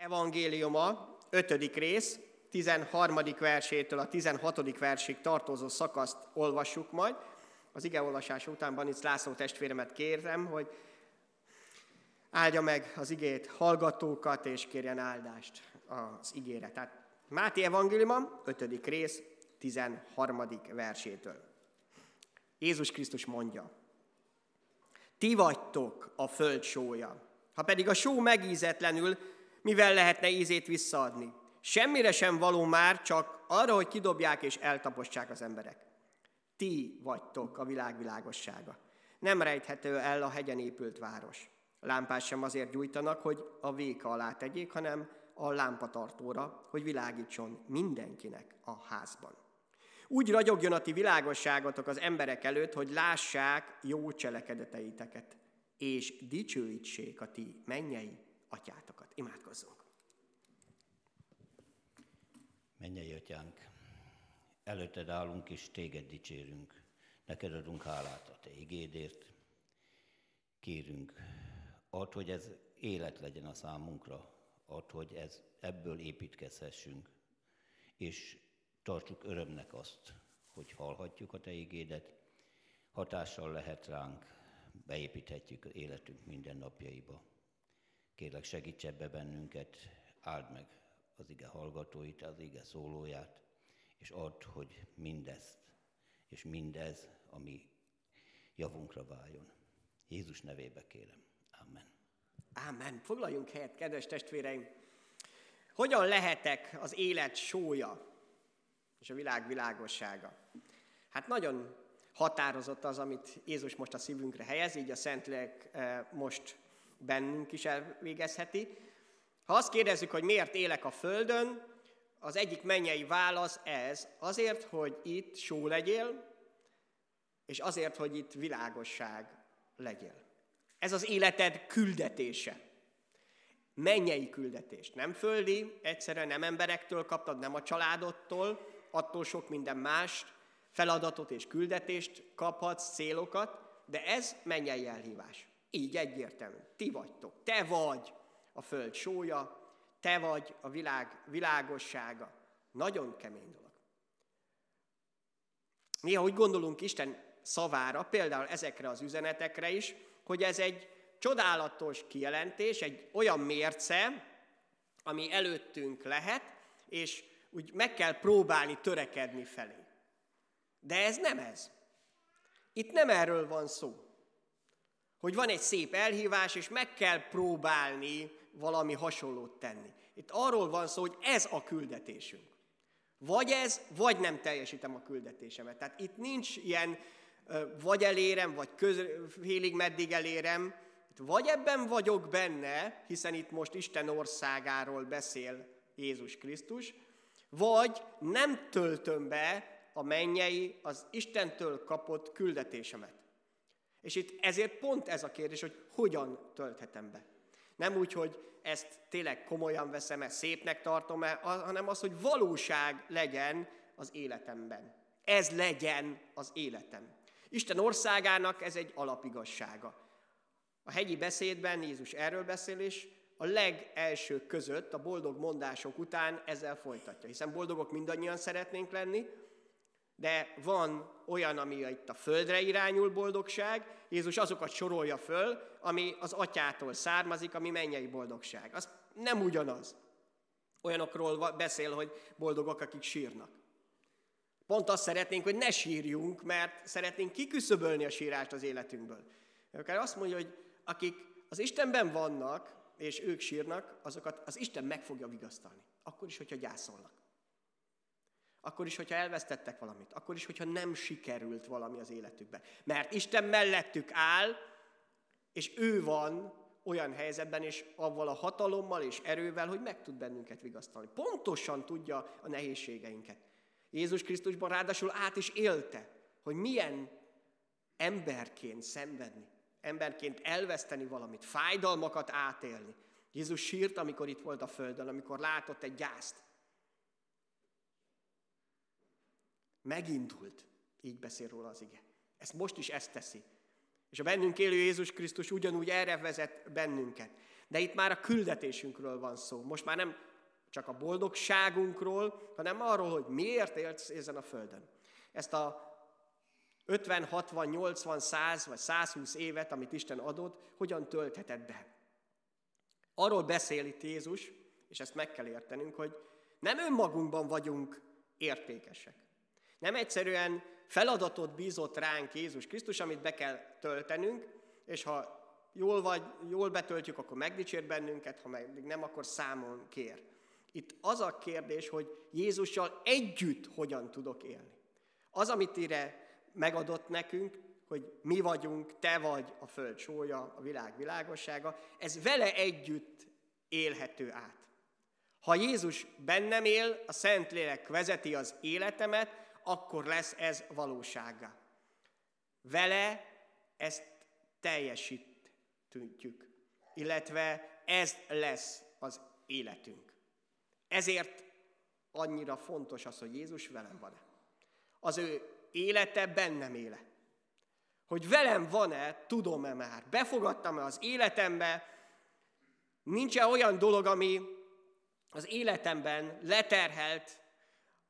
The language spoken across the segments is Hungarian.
evangéliuma, 5. rész, 13. versétől a 16. versig tartozó szakaszt olvassuk majd. Az igeolvasás után Banic László testvéremet kérem, hogy áldja meg az igét hallgatókat, és kérjen áldást az igére. Tehát Máté evangéliuma, 5. rész, 13. versétől. Jézus Krisztus mondja, ti vagytok a föld sója. Ha pedig a só megízetlenül, mivel lehetne ízét visszaadni? Semmire sem való már, csak arra, hogy kidobják és eltapossák az emberek. Ti vagytok a világ világossága. Nem rejthető el a hegyen épült város. Lámpás sem azért gyújtanak, hogy a véka alá tegyék, hanem a lámpatartóra, hogy világítson mindenkinek a házban. Úgy ragyogjon a ti világosságotok az emberek előtt, hogy lássák jó cselekedeteiteket, és dicsőítsék a ti mennyei atyátokat. Imádkozzunk! Mennyei atyánk, előtted állunk és téged dicsérünk. Neked adunk hálát a te igédért. Kérünk, add, hogy ez élet legyen a számunkra, add, hogy ez, ebből építkezhessünk, és tartsuk örömnek azt, hogy hallhatjuk a Te igédet, hatással lehet ránk, beépíthetjük életünk minden napjaiba. Kérlek, segíts ebbe bennünket, áld meg az ige hallgatóit, az ige szólóját, és add, hogy mindezt, és mindez, ami javunkra váljon. Jézus nevébe kérem. Amen. Amen. Foglaljunk helyet, kedves testvéreim. Hogyan lehetek az élet sója? és a világ világossága. Hát nagyon határozott az, amit Jézus most a szívünkre helyez, így a Szentlélek eh, most bennünk is elvégezheti. Ha azt kérdezzük, hogy miért élek a Földön, az egyik mennyei válasz ez, azért, hogy itt só legyél, és azért, hogy itt világosság legyél. Ez az életed küldetése. Mennyei küldetés. Nem földi, egyszerűen nem emberektől kaptad, nem a családodtól, attól sok minden mást, feladatot és küldetést kaphatsz, célokat, de ez mennyei elhívás. Így egyértelmű. Ti vagytok. Te vagy a föld sója, te vagy a világ világossága. Nagyon kemény dolog. Néha úgy gondolunk Isten szavára, például ezekre az üzenetekre is, hogy ez egy csodálatos kijelentés, egy olyan mérce, ami előttünk lehet, és úgy meg kell próbálni törekedni felé. De ez nem ez. Itt nem erről van szó. Hogy van egy szép elhívás, és meg kell próbálni valami hasonlót tenni. Itt arról van szó, hogy ez a küldetésünk. Vagy ez, vagy nem teljesítem a küldetésemet. Tehát itt nincs ilyen vagy elérem, vagy köz, félig meddig elérem. Itt vagy ebben vagyok benne, hiszen itt most Isten országáról beszél Jézus Krisztus, vagy nem töltöm be a mennyei, az Istentől kapott küldetésemet. És itt ezért pont ez a kérdés, hogy hogyan tölthetem be. Nem úgy, hogy ezt tényleg komolyan veszem-e, szépnek tartom-e, hanem az, hogy valóság legyen az életemben. Ez legyen az életem. Isten országának ez egy alapigassága. A hegyi beszédben Jézus erről beszél, és a legelső között, a boldog mondások után ezzel folytatja. Hiszen boldogok mindannyian szeretnénk lenni, de van olyan, ami itt a földre irányul boldogság, Jézus azokat sorolja föl, ami az atyától származik, ami mennyei boldogság. Az nem ugyanaz. Olyanokról beszél, hogy boldogok, akik sírnak. Pont azt szeretnénk, hogy ne sírjunk, mert szeretnénk kiküszöbölni a sírást az életünkből. Akár azt mondja, hogy akik az Istenben vannak, és ők sírnak, azokat az Isten meg fogja vigasztalni. Akkor is, hogyha gyászolnak. Akkor is, hogyha elvesztettek valamit. Akkor is, hogyha nem sikerült valami az életükben. Mert Isten mellettük áll, és ő van olyan helyzetben, és avval a hatalommal és erővel, hogy meg tud bennünket vigasztalni. Pontosan tudja a nehézségeinket. Jézus Krisztusban ráadásul át is élte, hogy milyen emberként szenvedni emberként elveszteni valamit, fájdalmakat átélni. Jézus sírt, amikor itt volt a földön, amikor látott egy gyászt. Megindult, így beszél róla az ige. Ezt most is ezt teszi. És a bennünk élő Jézus Krisztus ugyanúgy erre vezet bennünket. De itt már a küldetésünkről van szó. Most már nem csak a boldogságunkról, hanem arról, hogy miért élsz ezen a földön. Ezt a 50, 60, 80, 100 vagy 120 évet, amit Isten adott, hogyan töltheted be. Arról beszél itt Jézus, és ezt meg kell értenünk, hogy nem önmagunkban vagyunk értékesek. Nem egyszerűen feladatot bízott ránk Jézus Krisztus, amit be kell töltenünk, és ha jól, vagy, jól betöltjük, akkor megdicsért bennünket, ha meg nem, akkor számon kér. Itt az a kérdés, hogy Jézussal együtt hogyan tudok élni. Az, amit ide megadott nekünk, hogy mi vagyunk, te vagy a föld sója, a világ világossága, ez vele együtt élhető át. Ha Jézus bennem él, a Szentlélek vezeti az életemet, akkor lesz ez valósága. Vele ezt teljesítjük, illetve ez lesz az életünk. Ezért annyira fontos az, hogy Jézus velem van-e. Az ő élete bennem éle. Hogy velem van-e, tudom-e már, befogadtam-e az életembe, nincs-e olyan dolog, ami az életemben leterhelt,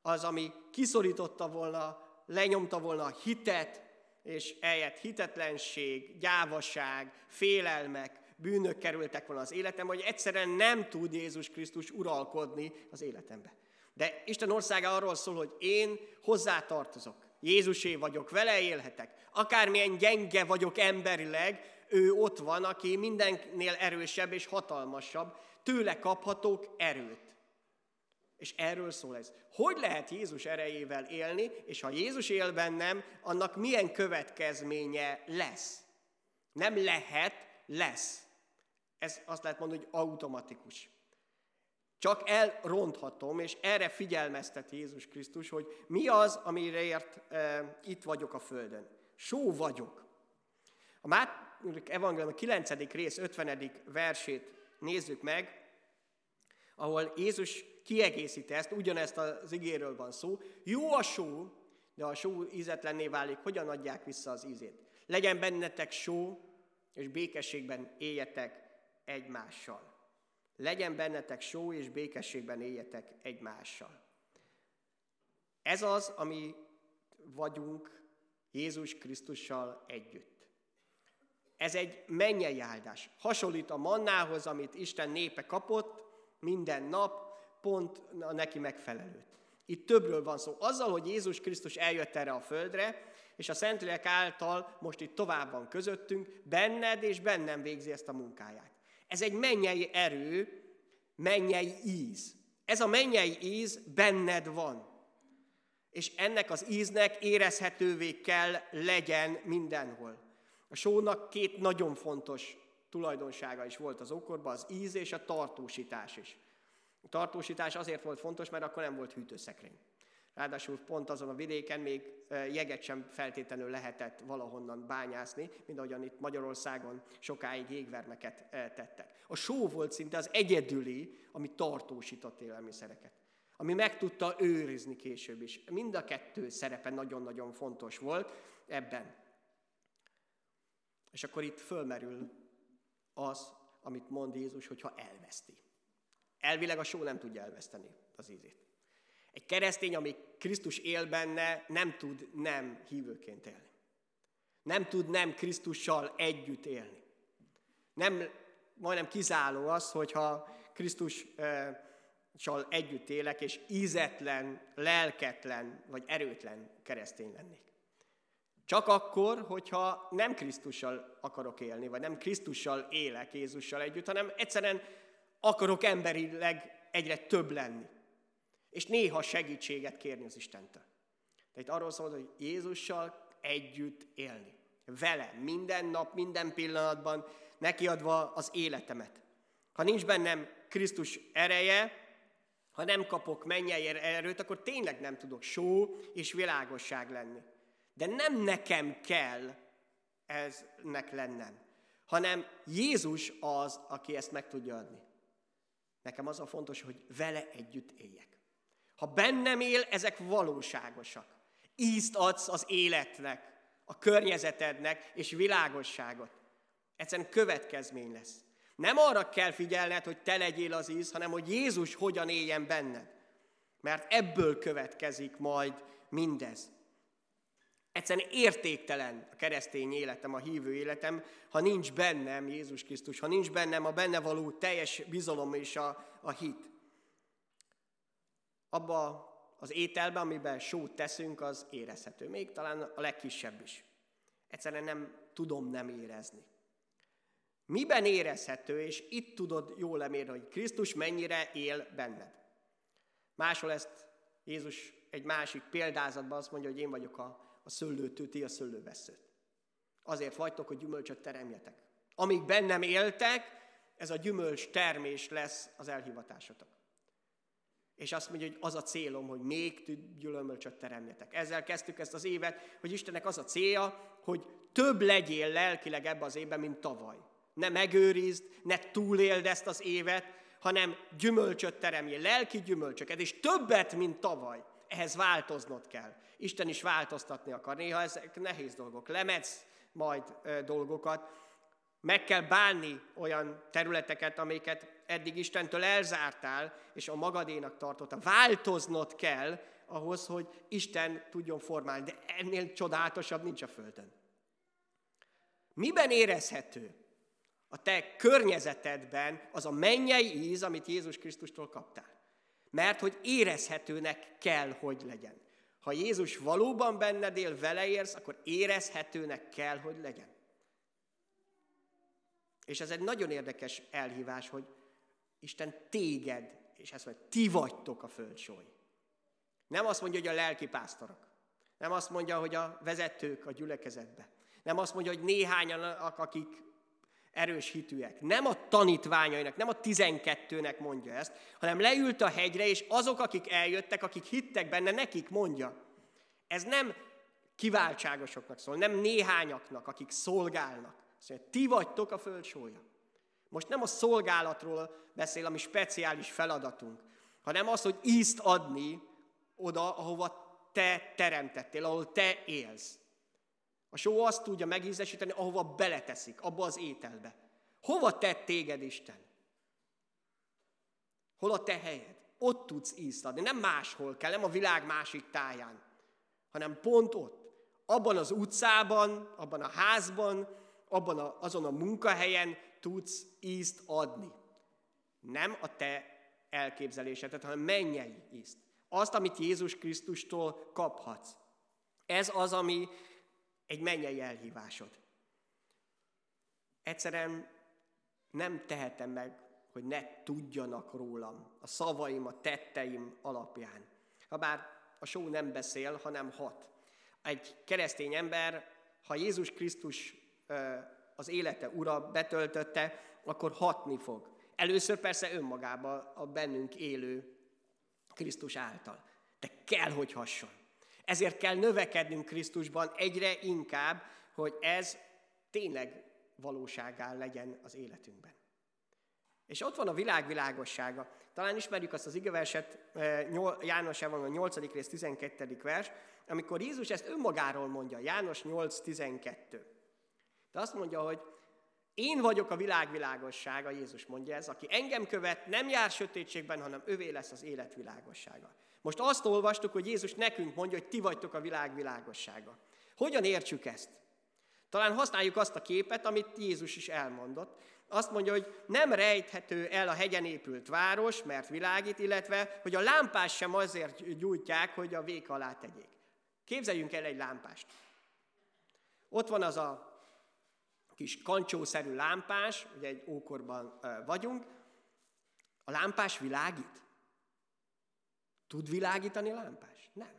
az, ami kiszorította volna, lenyomta volna a hitet, és eljött hitetlenség, gyávasság, félelmek, bűnök kerültek volna az életem, hogy egyszerűen nem tud Jézus Krisztus uralkodni az életembe. De Isten országa arról szól, hogy én hozzátartozok. Jézusé vagyok, vele élhetek. Akármilyen gyenge vagyok emberileg, ő ott van, aki mindennél erősebb és hatalmasabb, tőle kaphatok erőt. És erről szól ez. Hogy lehet Jézus erejével élni, és ha Jézus él bennem, annak milyen következménye lesz? Nem lehet, lesz. Ez azt lehet mondani, hogy automatikus. Csak elronthatom, és erre figyelmeztet Jézus Krisztus, hogy mi az, amiért e, itt vagyok a Földön. Só vagyok. A Máté Evangélium 9. rész 50. versét nézzük meg, ahol Jézus kiegészíti ezt, ugyanezt az igéről van szó. Jó a só, de a só ízetlenné válik, hogyan adják vissza az ízét? Legyen bennetek só, és békességben éljetek egymással. Legyen bennetek só, és békességben éljetek egymással. Ez az, ami vagyunk Jézus Krisztussal együtt. Ez egy mennyei áldás. Hasonlít a mannához, amit Isten népe kapott minden nap, pont a neki megfelelőt. Itt többről van szó. Azzal, hogy Jézus Krisztus eljött erre a földre, és a Szentlélek által most itt tovább van közöttünk, benned és bennem végzi ezt a munkáját. Ez egy mennyei erő, mennyei íz. Ez a mennyei íz benned van. És ennek az íznek érezhetővé kell legyen mindenhol. A sónak két nagyon fontos tulajdonsága is volt az ókorban, az íz és a tartósítás is. A tartósítás azért volt fontos, mert akkor nem volt hűtőszekrény. Ráadásul pont azon a vidéken még jeget sem feltétlenül lehetett valahonnan bányászni, mint ahogyan itt Magyarországon sokáig jégvermeket tettek. A só volt szinte az egyedüli, ami tartósított élelmiszereket, ami meg tudta őrizni később is. Mind a kettő szerepe nagyon-nagyon fontos volt ebben. És akkor itt fölmerül az, amit mond Jézus, hogyha elveszti. Elvileg a só nem tudja elveszteni az ízét. Egy keresztény, ami Krisztus él benne, nem tud nem hívőként élni. Nem tud nem Krisztussal együtt élni. Nem, majdnem kizáló az, hogyha Krisztussal együtt élek, és ízetlen, lelketlen vagy erőtlen keresztény lennék. Csak akkor, hogyha nem Krisztussal akarok élni, vagy nem Krisztussal élek Jézussal együtt, hanem egyszerűen akarok emberileg egyre több lenni. És néha segítséget kérni az Istentől. Itt arról szól, hogy Jézussal együtt élni. Vele, minden nap, minden pillanatban, nekiadva az életemet. Ha nincs bennem Krisztus ereje, ha nem kapok mennyei erőt, akkor tényleg nem tudok só és világosság lenni. De nem nekem kell eznek lennem, hanem Jézus az, aki ezt meg tudja adni. Nekem az a fontos, hogy vele együtt éljek. Ha bennem él, ezek valóságosak. Ízt adsz az életnek, a környezetednek, és világosságot. Egyszerűen következmény lesz. Nem arra kell figyelned, hogy te legyél az íz, hanem hogy Jézus hogyan éljen benned. Mert ebből következik majd mindez. Egyszerűen értéktelen a keresztény életem, a hívő életem, ha nincs bennem Jézus Krisztus, ha nincs bennem a benne való teljes bizalom és a, a hit. Abba az ételben, amiben sót teszünk, az érezhető. Még talán a legkisebb is. Egyszerűen nem tudom nem érezni. Miben érezhető, és itt tudod jól lemérni, hogy Krisztus mennyire él benned. Máshol ezt Jézus egy másik példázatban azt mondja, hogy én vagyok a, a szőlőtő, ti a szőlőveszőt. Azért vagytok, hogy gyümölcsöt teremjetek. Amíg bennem éltek, ez a gyümölcs termés lesz az elhivatásotok. És azt mondja, hogy az a célom, hogy még több gyümölcsöt teremjetek. Ezzel kezdtük ezt az évet, hogy Istennek az a célja, hogy több legyél lelkileg ebbe az évben, mint tavaly. Ne megőrizd, ne túléld ezt az évet, hanem gyümölcsöt teremjél, lelki gyümölcsöket, és többet, mint tavaly. Ehhez változnod kell. Isten is változtatni akar. Néha ezek nehéz dolgok. Lemetsz majd dolgokat. Meg kell bánni olyan területeket, amiket eddig Istentől elzártál, és a magadénak tartotta. Változnod kell ahhoz, hogy Isten tudjon formálni. De ennél csodálatosabb nincs a Földön. Miben érezhető a te környezetedben az a mennyei íz, amit Jézus Krisztustól kaptál? Mert hogy érezhetőnek kell, hogy legyen. Ha Jézus valóban benned él, vele érsz, akkor érezhetőnek kell, hogy legyen. És ez egy nagyon érdekes elhívás, hogy Isten téged, és ezt mondja, ti vagytok a földsói. Nem azt mondja, hogy a lelki pásztorok. Nem azt mondja, hogy a vezetők a gyülekezetbe. Nem azt mondja, hogy néhányan, akik erős hitűek. Nem a tanítványainak, nem a tizenkettőnek mondja ezt, hanem leült a hegyre, és azok, akik eljöttek, akik hittek benne, nekik mondja. Ez nem kiváltságosoknak szól, nem néhányaknak, akik szolgálnak. Mondja, ti vagytok a földsója. Most nem a szolgálatról beszél, ami speciális feladatunk, hanem az, hogy ízt adni oda, ahova te teremtettél, ahol te élsz. A só azt tudja megízesíteni, ahova beleteszik, abba az ételbe. Hova tett téged Isten? Hol a te helyed? Ott tudsz ízt adni. Nem máshol kell, nem a világ másik táján, hanem pont ott. Abban az utcában, abban a házban, abban a, azon a munkahelyen tudsz ízt adni. Nem a te elképzelésedet, hanem mennyei ízt. Azt, amit Jézus Krisztustól kaphatsz. Ez az, ami egy mennyei elhívásod. Egyszerűen nem tehetem meg, hogy ne tudjanak rólam a szavaim, a tetteim alapján. Habár a só nem beszél, hanem hat. Egy keresztény ember, ha Jézus Krisztus az élete ura betöltötte, akkor hatni fog. Először persze önmagába a bennünk élő Krisztus által. De kell, hogy hasson. Ezért kell növekednünk Krisztusban egyre inkább, hogy ez tényleg valóságá legyen az életünkben. És ott van a világ világossága. Talán ismerjük azt az igeverset, eh, János a 8. rész 12. vers, amikor Jézus ezt önmagáról mondja, János 8.12. De azt mondja, hogy én vagyok a világ világossága, Jézus mondja ez, aki engem követ, nem jár sötétségben, hanem övé lesz az élet világossága. Most azt olvastuk, hogy Jézus nekünk mondja, hogy ti vagytok a világ világossága. Hogyan értsük ezt? Talán használjuk azt a képet, amit Jézus is elmondott. Azt mondja, hogy nem rejthető el a hegyen épült város, mert világít, illetve, hogy a lámpás sem azért gyújtják, hogy a vék alá tegyék. Képzeljünk el egy lámpást. Ott van az a kis kancsószerű lámpás, ugye egy ókorban vagyunk. A lámpás világít? Tud világítani lámpás? Nem.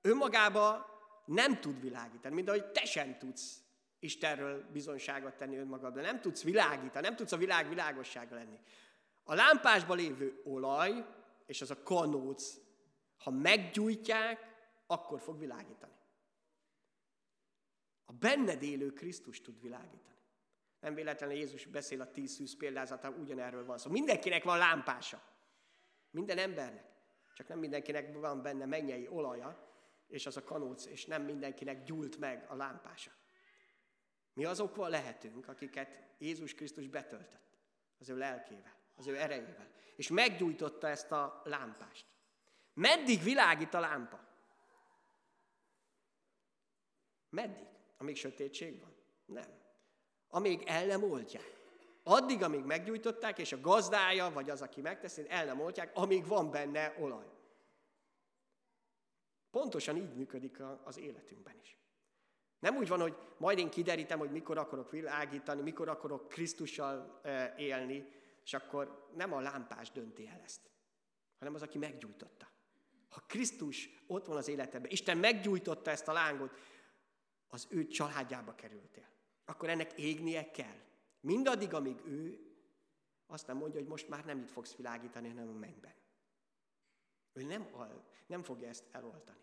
Önmagába nem tud világítani, mint ahogy te sem tudsz Istenről bizonyságot tenni önmagadban. Nem tudsz világítani, nem tudsz a világ világossága lenni. A lámpásban lévő olaj és az a kanóc, ha meggyújtják, akkor fog világítani. A benned élő Krisztus tud világítani. Nem véletlenül Jézus beszél a tíz szűz példázatában, ugyanerről van szó. Mindenkinek van lámpása. Minden embernek. Csak nem mindenkinek van benne mennyei olaja, és az a kanóc, és nem mindenkinek gyúlt meg a lámpása. Mi azokval lehetünk, akiket Jézus Krisztus betöltött az ő lelkével, az ő erejével, és meggyújtotta ezt a lámpást. Meddig világít a lámpa? Meddig? Amíg sötétség van? Nem. Amíg el nem oltják. Addig, amíg meggyújtották, és a gazdája, vagy az, aki megteszi, el nem oltják, amíg van benne olaj. Pontosan így működik az életünkben is. Nem úgy van, hogy majd én kiderítem, hogy mikor akarok világítani, mikor akarok Krisztussal élni, és akkor nem a lámpás dönti el ezt, hanem az, aki meggyújtotta. Ha Krisztus ott van az életedben, Isten meggyújtotta ezt a lángot, az ő családjába kerültél. Akkor ennek égnie kell. Mindaddig, amíg ő azt nem mondja, hogy most már nem itt fogsz világítani, hanem a mennyben. Ő nem, nem fogja ezt eloltani.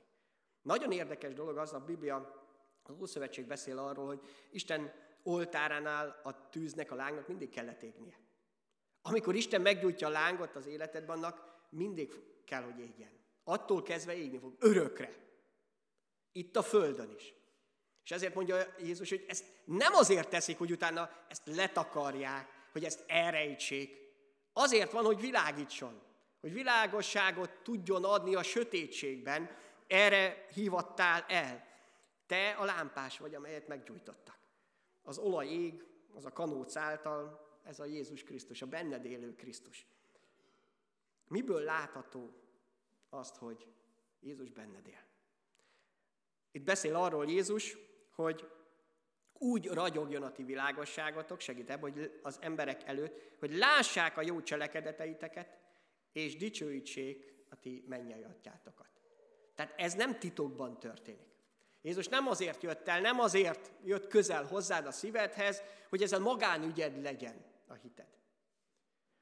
Nagyon érdekes dolog az, a Biblia, az Ószövetség beszél arról, hogy Isten oltáránál a tűznek, a lángnak mindig kellett égnie. Amikor Isten meggyújtja a lángot az életedben, annak mindig kell, hogy égjen. Attól kezdve égni fog, örökre. Itt a földön is. És ezért mondja Jézus, hogy ezt nem azért teszik, hogy utána ezt letakarják, hogy ezt elrejtsék. Azért van, hogy világítson, hogy világosságot tudjon adni a sötétségben, erre hívattál el. Te a lámpás vagy, amelyet meggyújtottak. Az olaj ég, az a kanóc által, ez a Jézus Krisztus, a benned élő Krisztus. Miből látható azt, hogy Jézus benned él? Itt beszél arról Jézus, hogy úgy ragyogjon a ti világosságotok, segít ebben, hogy az emberek előtt, hogy lássák a jó cselekedeteiteket, és dicsőítsék a ti mennyei atyátokat. Tehát ez nem titokban történik. Jézus nem azért jött el, nem azért jött közel hozzád a szívedhez, hogy ez a magánügyed legyen a hited.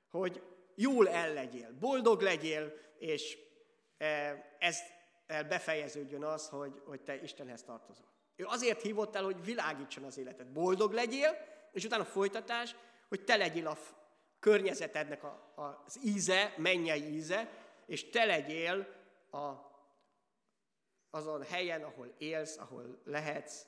Hogy jól el legyél, boldog legyél, és e, ez befejeződjön az, hogy, hogy te Istenhez tartozol. Ő azért hívott el, hogy világítson az életed. Boldog legyél, és utána folytatás, hogy te legyél a környezetednek a, a, az íze, mennyei íze, és te legyél a, azon helyen, ahol élsz, ahol lehetsz,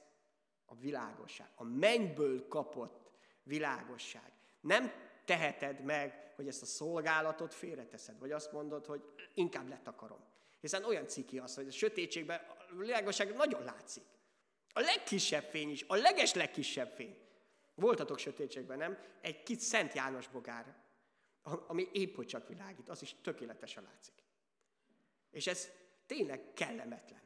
a világosság. A mennyből kapott világosság. Nem teheted meg, hogy ezt a szolgálatot félreteszed, vagy azt mondod, hogy inkább letakarom. Hiszen olyan ciki az, hogy a sötétségben a világosság nagyon látszik. A legkisebb fény is, a leges legkisebb fény. Voltatok sötétségben, nem? Egy kis Szent János bogár, ami épp hogy csak világít, az is tökéletesen látszik. És ez tényleg kellemetlen.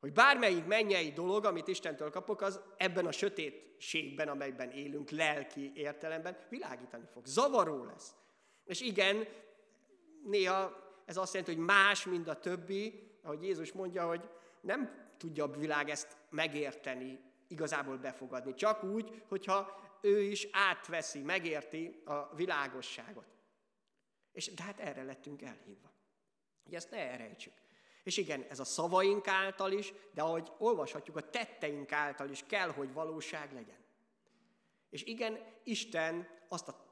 Hogy bármelyik mennyei dolog, amit Istentől kapok, az ebben a sötétségben, amelyben élünk, lelki értelemben világítani fog. Zavaró lesz. És igen, néha ez azt jelenti, hogy más, mint a többi, ahogy Jézus mondja, hogy nem tudja a világ ezt megérteni, igazából befogadni. Csak úgy, hogyha ő is átveszi, megérti a világosságot. És de hát erre lettünk elhívva. Hogy ezt ne elrejtsük. És igen, ez a szavaink által is, de ahogy olvashatjuk, a tetteink által is kell, hogy valóság legyen. És igen, Isten azt a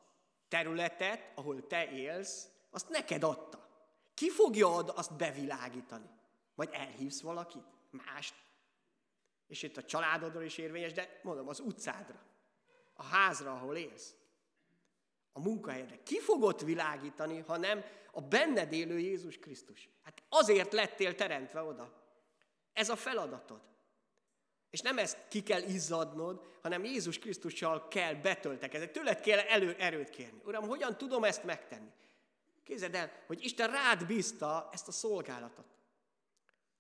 területet, ahol te élsz, azt neked adta. Ki fogja ad azt bevilágítani? Vagy elhívsz valakit? Mást? És itt a családodról is érvényes, de mondom, az utcádra, a házra, ahol élsz, a munkahelyre. Ki fogod világítani, ha nem a benned élő Jézus Krisztus? Hát azért lettél teremtve oda. Ez a feladatod. És nem ezt ki kell izzadnod, hanem Jézus Krisztussal kell betöltekezni. Tőled kell elő, erőt kérni. Uram, hogyan tudom ezt megtenni? Képzeld el, hogy Isten rád bízta ezt a szolgálatot.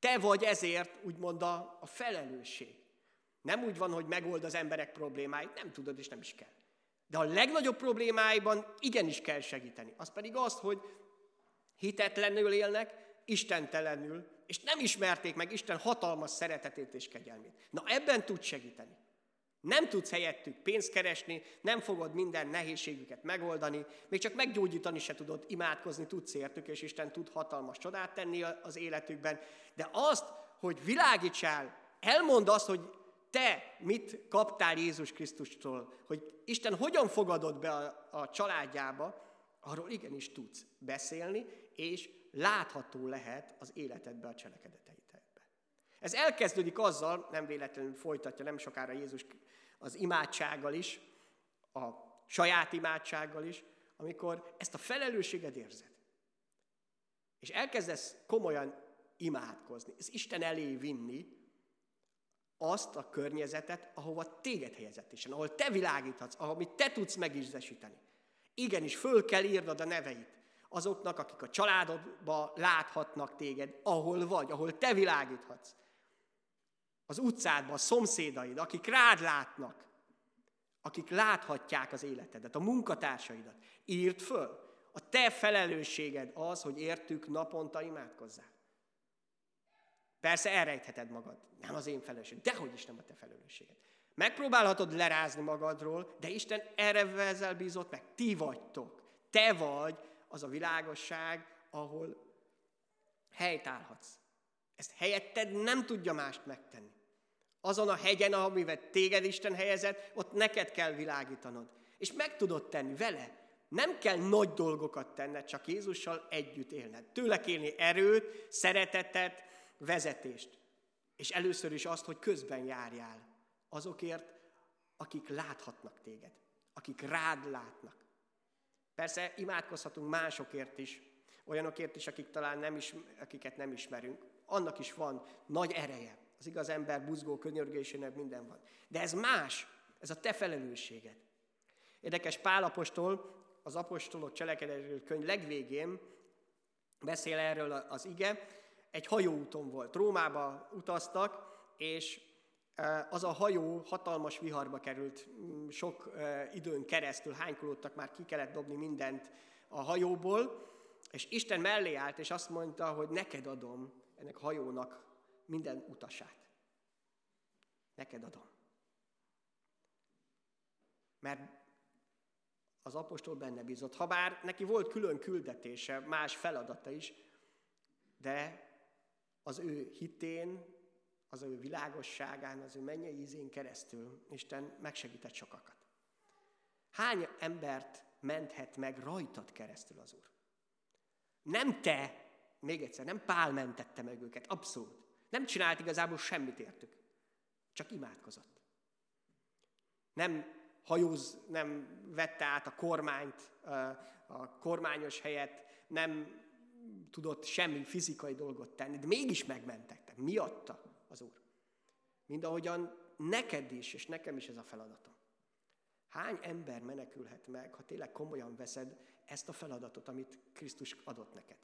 Te vagy ezért, úgymond a, a felelősség. Nem úgy van, hogy megold az emberek problémáit, nem tudod és nem is kell. De a legnagyobb problémáiban igenis kell segíteni. Az pedig azt, hogy hitetlenül élnek, istentelenül, és nem ismerték meg Isten hatalmas szeretetét és kegyelmét. Na ebben tud segíteni. Nem tudsz helyettük pénzt keresni, nem fogod minden nehézségüket megoldani, még csak meggyógyítani se tudod, imádkozni tudsz értük, és Isten tud hatalmas csodát tenni az életükben. De azt, hogy világítsál, elmond azt, hogy te mit kaptál Jézus Krisztustól, hogy Isten hogyan fogadott be a, a családjába, arról igenis tudsz beszélni, és látható lehet az életedbe a cselekedeteidbe. Ez elkezdődik azzal, nem véletlenül folytatja nem sokára Jézus az imádsággal is, a saját imádsággal is, amikor ezt a felelősséget érzed. És elkezdesz komolyan imádkozni, ez Isten elé vinni azt a környezetet, ahova téged helyezett Isten, ahol te világíthatsz, ahol te tudsz megízesíteni. Igenis, föl kell írnod a neveit azoknak, akik a családodba láthatnak téged, ahol vagy, ahol te világíthatsz. Az utcádban, a szomszédaid, akik rád látnak, akik láthatják az életedet, a munkatársaidat. Írd föl. A te felelősséged az, hogy értük naponta imádkozzál. Persze elrejtheted magad. Nem az én felelősségem. Dehogy is nem a te felelősséged. Megpróbálhatod lerázni magadról, de Isten erre vezel bízott meg. Ti vagytok. Te vagy az a világosság, ahol helytállhatsz. Ezt helyetted nem tudja mást megtenni. Azon a hegyen, amivel téged Isten helyezett, ott neked kell világítanod. És meg tudod tenni vele. Nem kell nagy dolgokat tenned, csak Jézussal együtt élned. Tőle kérni erőt, szeretetet, vezetést. És először is azt, hogy közben járjál azokért, akik láthatnak téged, akik rád látnak. Persze imádkozhatunk másokért is, olyanokért is, akik talán nem is, akiket nem ismerünk. Annak is van nagy ereje. Az igaz ember buzgó könyörgésének minden van. De ez más, ez a te felelősséged. Érdekes Pálapostól az apostolok cselekedetről könyv legvégén beszél erről az ige, egy hajóúton volt. Rómába utaztak, és az a hajó hatalmas viharba került, mm, sok időn keresztül hánykolódtak, már ki kellett dobni mindent a hajóból, és Isten mellé állt, és azt mondta, hogy neked adom ennek a hajónak minden utasát. Neked adom. Mert az apostol benne bízott. Habár neki volt külön küldetése, más feladata is, de az ő hitén, az ő világosságán, az ő mennyei ízén keresztül Isten megsegített sokakat. Hány embert menthet meg rajtad keresztül az Úr? Nem te, még egyszer, nem Pál mentette meg őket, abszolút. Nem csinált igazából semmit értük, csak imádkozott. Nem hajóz, nem vette át a kormányt, a kormányos helyet, nem tudott semmi fizikai dolgot tenni, de mégis megmentek. Miatta az Úr. Mind ahogyan neked is, és nekem is ez a feladatom. Hány ember menekülhet meg, ha tényleg komolyan veszed ezt a feladatot, amit Krisztus adott neked?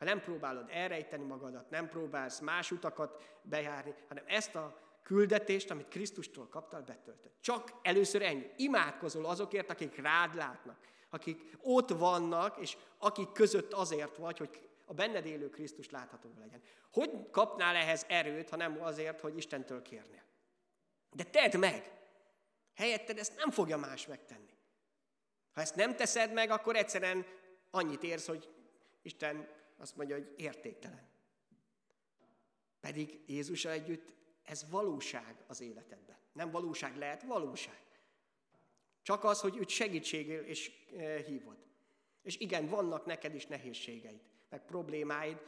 Ha nem próbálod elrejteni magadat, nem próbálsz más utakat bejárni, hanem ezt a küldetést, amit Krisztustól kaptál, betöltöd. Csak először ennyi. Imádkozol azokért, akik rád látnak, akik ott vannak, és akik között azért vagy, hogy a benned élő Krisztus látható legyen. Hogy kapnál ehhez erőt, ha nem azért, hogy Istentől kérnél? De tedd meg! Helyetted ezt nem fogja más megtenni. Ha ezt nem teszed meg, akkor egyszerűen annyit érsz, hogy Isten azt mondja, hogy értéktelen. Pedig Jézusa együtt ez valóság az életedben. Nem valóság lehet, valóság. Csak az, hogy őt segítségül és e, hívod. És igen, vannak neked is nehézségeid, meg problémáid,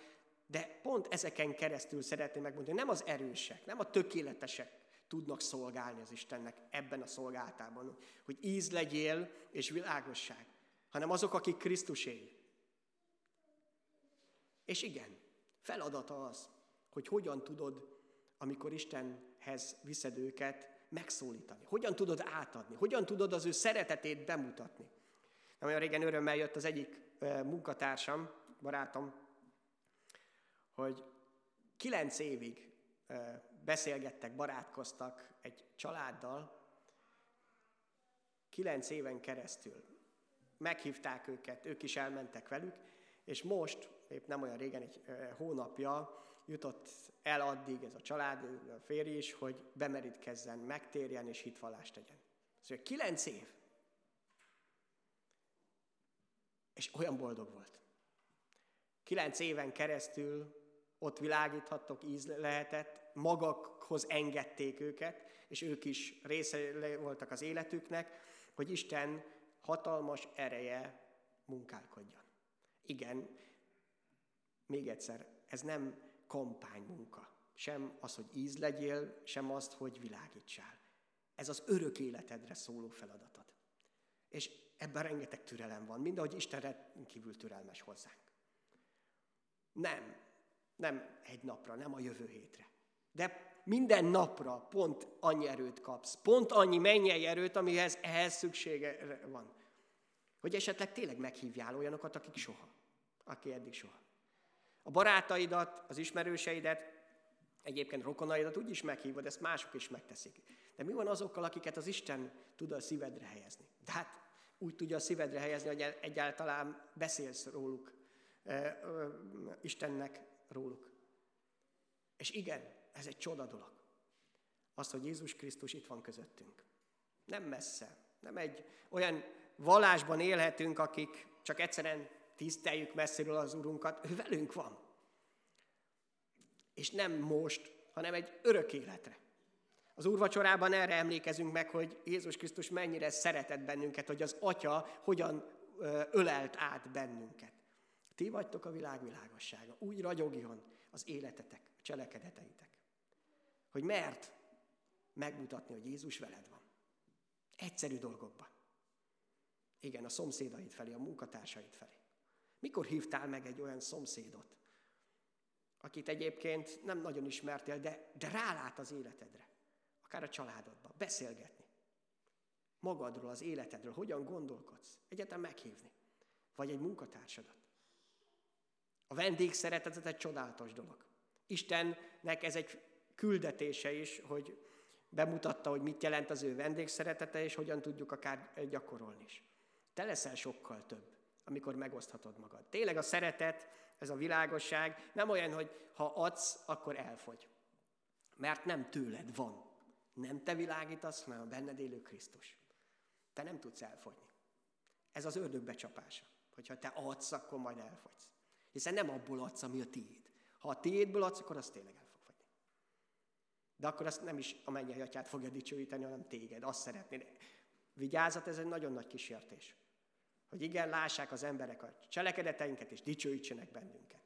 de pont ezeken keresztül szeretném megmondani, nem az erősek, nem a tökéletesek tudnak szolgálni az Istennek ebben a szolgáltában, hogy íz legyél és világosság, hanem azok, akik Krisztusé. És igen, feladata az, hogy hogyan tudod, amikor Istenhez viszed őket, megszólítani. Hogyan tudod átadni? Hogyan tudod az ő szeretetét bemutatni? Nem olyan régen örömmel jött az egyik munkatársam, barátom, hogy kilenc évig beszélgettek, barátkoztak egy családdal, kilenc éven keresztül. Meghívták őket, ők is elmentek velük, és most, épp nem olyan régen, egy hónapja jutott el addig ez a család, a férj is, hogy bemerítkezzen, megtérjen és hitvallást tegyen. Szóval kilenc év. És olyan boldog volt. Kilenc éven keresztül ott világíthattok, íz lehetett, magakhoz engedték őket, és ők is része voltak az életüknek, hogy Isten hatalmas ereje munkálkodjon. Igen, még egyszer, ez nem kampánymunka. Sem az, hogy íz legyél, sem azt, hogy világítsál. Ez az örök életedre szóló feladatod. És ebben rengeteg türelem van, mind ahogy Isten kívül türelmes hozzánk. Nem, nem egy napra, nem a jövő hétre. De minden napra pont annyi erőt kapsz, pont annyi mennyei erőt, amihez ehhez szüksége van. Hogy esetleg tényleg meghívjál olyanokat, akik soha, aki eddig soha. A barátaidat, az ismerőseidet, egyébként rokonaidat úgy is meghívod, ezt mások is megteszik. De mi van azokkal, akiket az Isten tud a szívedre helyezni? De hát úgy tudja a szívedre helyezni, hogy egyáltalán beszélsz róluk, Istennek róluk. És igen, ez egy csoda dolog. Az, hogy Jézus Krisztus itt van közöttünk. Nem messze. Nem egy olyan vallásban élhetünk, akik csak egyszerűen tiszteljük messziről az Urunkat. Ő velünk van. És nem most, hanem egy örök életre. Az úrvacsorában erre emlékezünk meg, hogy Jézus Krisztus mennyire szeretett bennünket, hogy az Atya hogyan ölelt át bennünket. Ti vagytok a világ világossága. Úgy ragyogjon az életetek, a cselekedeteitek. Hogy mert megmutatni, hogy Jézus veled van. Egyszerű dolgokban. Igen, a szomszédaid felé, a munkatársaid felé. Mikor hívtál meg egy olyan szomszédot, akit egyébként nem nagyon ismertél, de, de rálát az életedre, akár a családodba, beszélgetni. Magadról, az életedről, hogyan gondolkodsz, egyetem meghívni. Vagy egy munkatársadat. A vendég szeretet egy csodálatos dolog. Istennek ez egy küldetése is, hogy bemutatta, hogy mit jelent az ő vendégszeretete, és hogyan tudjuk akár gyakorolni is. Te leszel sokkal több, amikor megoszthatod magad. Tényleg a szeretet, ez a világosság nem olyan, hogy ha adsz, akkor elfogy. Mert nem tőled van. Nem te világítasz, hanem a benned élő Krisztus. Te nem tudsz elfogyni. Ez az ördög becsapása. Hogyha te adsz, akkor majd elfogysz. Hiszen nem abból adsz, ami a tiéd. Ha a tiédből adsz, akkor az tényleg el fog fogyni. De akkor azt nem is a mennyei atyát fogja dicsőíteni, hanem téged. Azt szeretnéd. Vigyázat, ez egy nagyon nagy kísértés. Hogy igen, lássák az emberek a cselekedeteinket, és dicsőítsenek bennünket.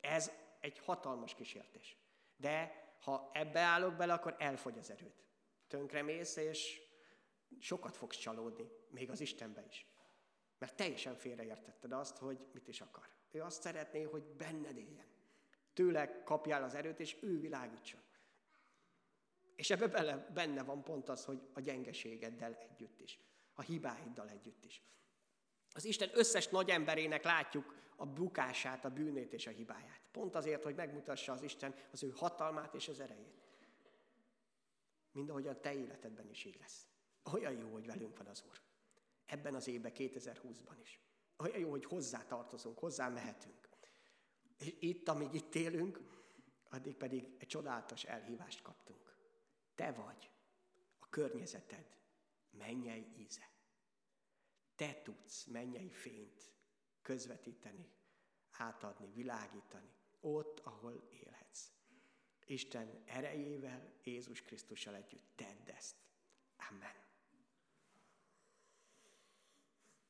Ez egy hatalmas kísértés. De ha ebbe állok bele, akkor elfogy az erőt. Tönkremész, és sokat fogsz csalódni, még az Istenbe is. Mert teljesen félreértetted azt, hogy mit is akar. Ő azt szeretné, hogy benned éljen. Tőle kapjál az erőt, és ő világítson. És ebbe bele, benne van pont az, hogy a gyengeségeddel együtt is, a hibáiddal együtt is. Az Isten összes nagy emberének látjuk a bukását, a bűnét és a hibáját. Pont azért, hogy megmutassa az Isten az ő hatalmát és az erejét. Mind ahogy a te életedben is így lesz. Olyan jó, hogy velünk van az Úr. Ebben az évben, 2020-ban is. Olyan jó, hogy hozzá tartozunk, hozzá mehetünk. És itt, amíg itt élünk, addig pedig egy csodálatos elhívást kaptunk. Te vagy a környezeted mennyei íze. Te tudsz mennyei fényt közvetíteni, átadni, világítani, ott, ahol élhetsz. Isten erejével, Jézus Krisztussal együtt tedd ezt. Amen.